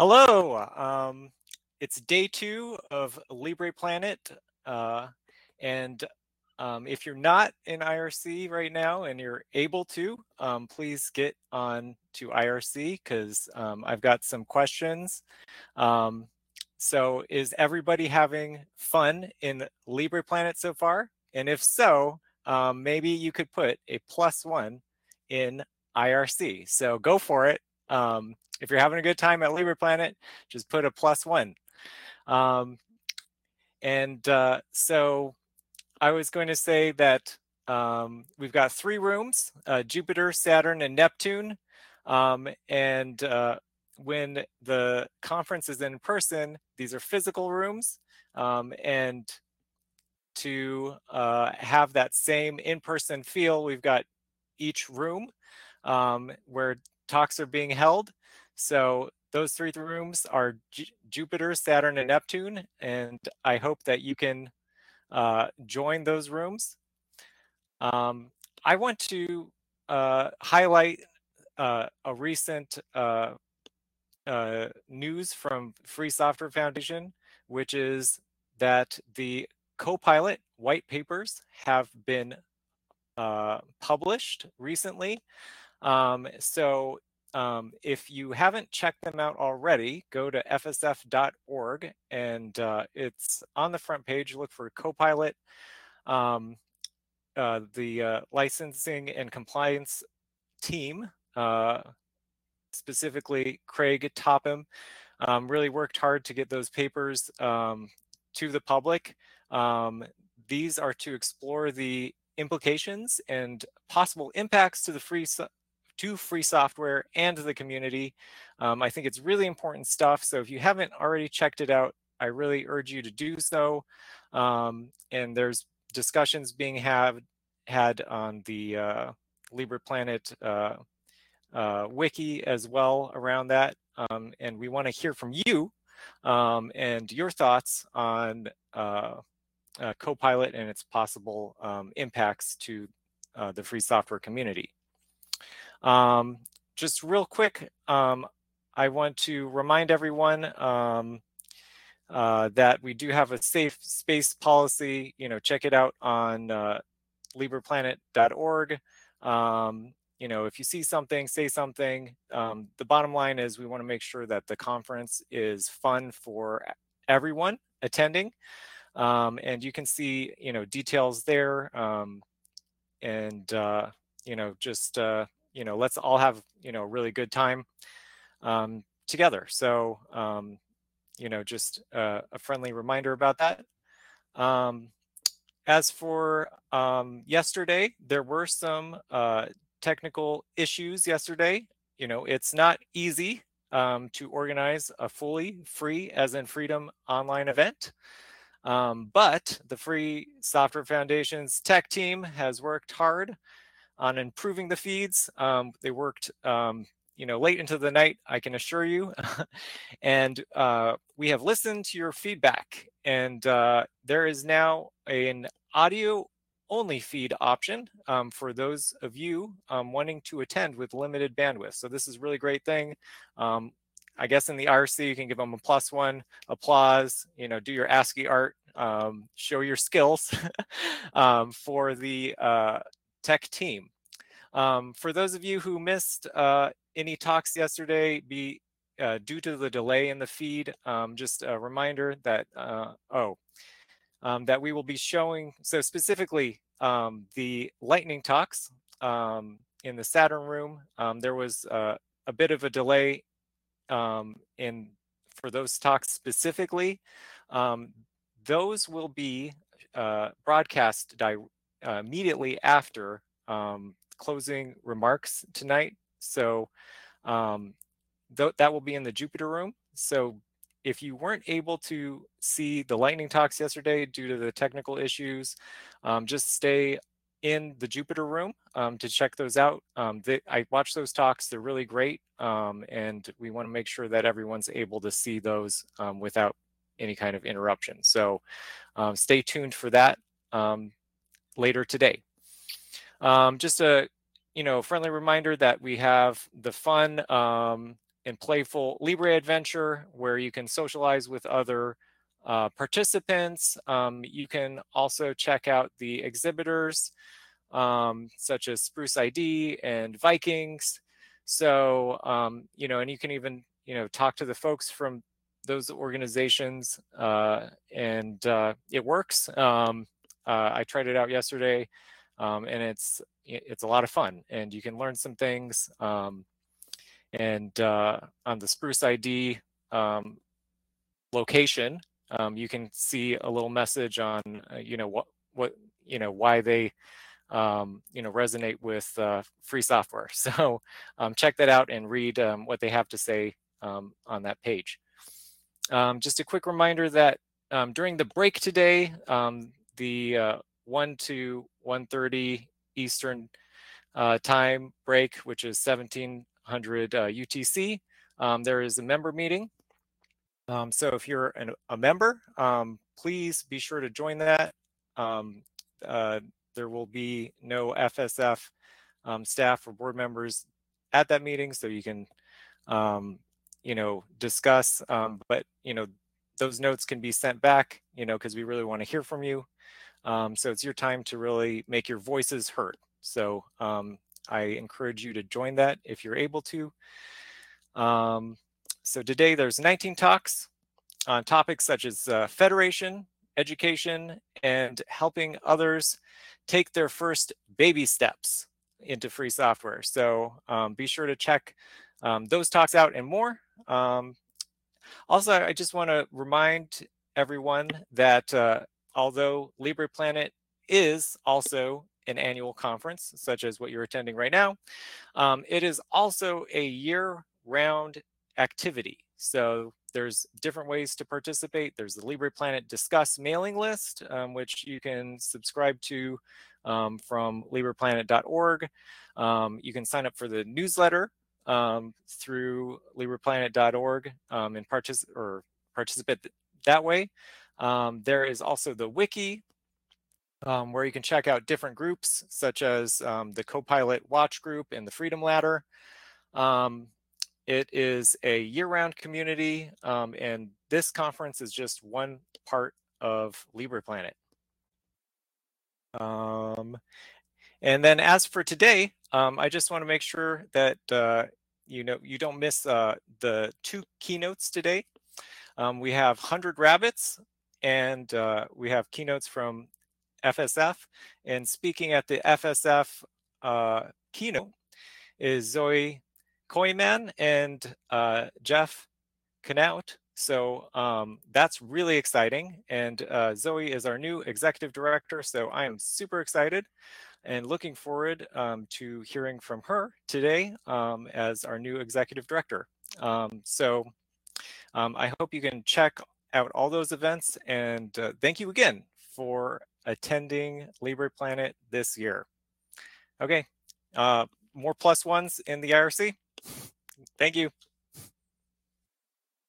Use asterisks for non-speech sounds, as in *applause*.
Hello. Um, it's day two of Libre Planet. Uh, and um, if you're not in IRC right now and you're able to, um, please get on to IRC because um, I've got some questions. Um, so is everybody having fun in Libre Planet so far? And if so, um, maybe you could put a plus one in IRC. So go for it. Um, if you're having a good time at Libre Planet, just put a plus one. Um, and uh, so I was going to say that um, we've got three rooms, uh, Jupiter, Saturn, and Neptune. Um, and uh, when the conference is in person, these are physical rooms. Um, and to uh, have that same in-person feel, we've got each room um, where talks are being held. So those three rooms are J Jupiter, Saturn, and Neptune. And I hope that you can uh, join those rooms. Um, I want to uh, highlight uh, a recent uh, uh, news from Free Software Foundation, which is that the Copilot white papers have been uh, published recently. Um, so um, if you haven't checked them out already, go to fsf.org and uh, it's on the front page. Look for Copilot. Um, uh, the uh, licensing and compliance team, uh, specifically Craig Topham, um, really worked hard to get those papers um, to the public. Um, these are to explore the implications and possible impacts to the free to free software and the community. Um, I think it's really important stuff. So if you haven't already checked it out, I really urge you to do so. Um, and there's discussions being had on the uh, Libre Planet uh, uh, wiki as well around that. Um, and we want to hear from you um, and your thoughts on uh, uh, Copilot and its possible um, impacts to uh, the free software community. Um, just real quick, um, I want to remind everyone um, uh, that we do have a safe space policy. You know, check it out on uh, libreplanet.org. Um, you know, if you see something, say something. Um, the bottom line is we want to make sure that the conference is fun for everyone attending. Um, and you can see, you know, details there. Um, and, uh, you know, just uh, you know, let's all have, you know, really good time um, together. So, um, you know, just uh, a friendly reminder about that. Um, as for um, yesterday, there were some uh, technical issues yesterday. You know, it's not easy um, to organize a fully free, as in freedom, online event. Um, but the Free Software Foundation's tech team has worked hard on improving the feeds. Um, they worked, um, you know, late into the night, I can assure you. *laughs* and uh, we have listened to your feedback. And uh, there is now an audio only feed option um, for those of you um, wanting to attend with limited bandwidth. So this is really great thing. Um, I guess in the IRC, you can give them a plus one, applause, you know, do your ASCII art, um, show your skills *laughs* um, for the uh, tech team. Um, for those of you who missed uh, any talks yesterday, be uh, due to the delay in the feed, um, just a reminder that, uh, oh, um, that we will be showing, so specifically um, the lightning talks um, in the Saturn room, um, there was uh, a bit of a delay in for those talks specifically. those will be uh, broadcast uh, immediately after um, closing remarks tonight. So um, th that will be in the Jupiter room. So if you weren't able to see the lightning talks yesterday due to the technical issues, um, just stay in the Jupiter room um, to check those out. Um, I watched those talks, they're really great. Um, and we wanna make sure that everyone's able to see those um, without any kind of interruption. So um, stay tuned for that later today. Um, just a you know friendly reminder that we have the fun um, and playful Libre adventure where you can socialize with other uh, participants. Um, you can also check out the exhibitors um, such as Spruce ID and Vikings. So, um, you know, and you can even, you know, talk to the folks from those organizations uh, and uh, it works. Um, uh, I tried it out yesterday um, and it's, it's a lot of fun and you can learn some things. Um, and uh, on the Spruce ID um, location, um, you can see a little message on, uh, you know, what, what, you know, why they, um, you know, resonate with uh, free software. *laughs* So um, check that out and read um, what they have to say um, on that page. Um, just a quick reminder that during the break today, the uh, 1 to 1.30 Eastern uh, time break, which is 1700 uh, UTC, there is a member meeting um, so if you're an, a member, um, please be sure to join that. Um, uh, there will be no FSF um, staff or board members at that meeting, so you can, um, you know, discuss. Um, but you know, those notes can be sent back, you know, because we really want to hear from you. so it's your time to really make your voices heard. So I encourage you to join that if you're able to. Um, so today there's 19 talks on topics such as uh, federation, education, and helping others take their first baby steps into free software. So um, be sure to check um, those talks out and more. Um, also, I just want to remind everyone that uh, although LibrePlanet is also an annual conference, such as what you're attending right now, um, it is also a year-round activity. So there's different ways to participate. There's the LibrePlanet Discuss mailing list, um, which you can subscribe to um, from libreplanet.org. Um, you can sign up for the newsletter um, through libreplanet.org um, and partic or participate that way. Um, there is also the wiki, where you can check out different groups, such as the Copilot Watch Group and the Freedom Ladder. Um, it is a year-round community, um, and this conference is just one part of LibrePlanet. Um, and then as for today, um, I just want to make sure that uh, you know you don't miss uh, the two keynotes today. Um, we have 100 Rabbits, and uh, we have keynotes from FSF. And speaking at the FSF uh, keynote is Zoe Kooyman and uh, Geoff Knauth. So um, that's really exciting. And uh, Zoe is our new executive director. So I am super excited and looking forward um, to hearing from her today um, as our new executive director. Um, so um, I hope you can check out all those events. And uh, thank you again for attending Libre Planet this year. Okay, uh, more plus ones in the IRC. Thank you.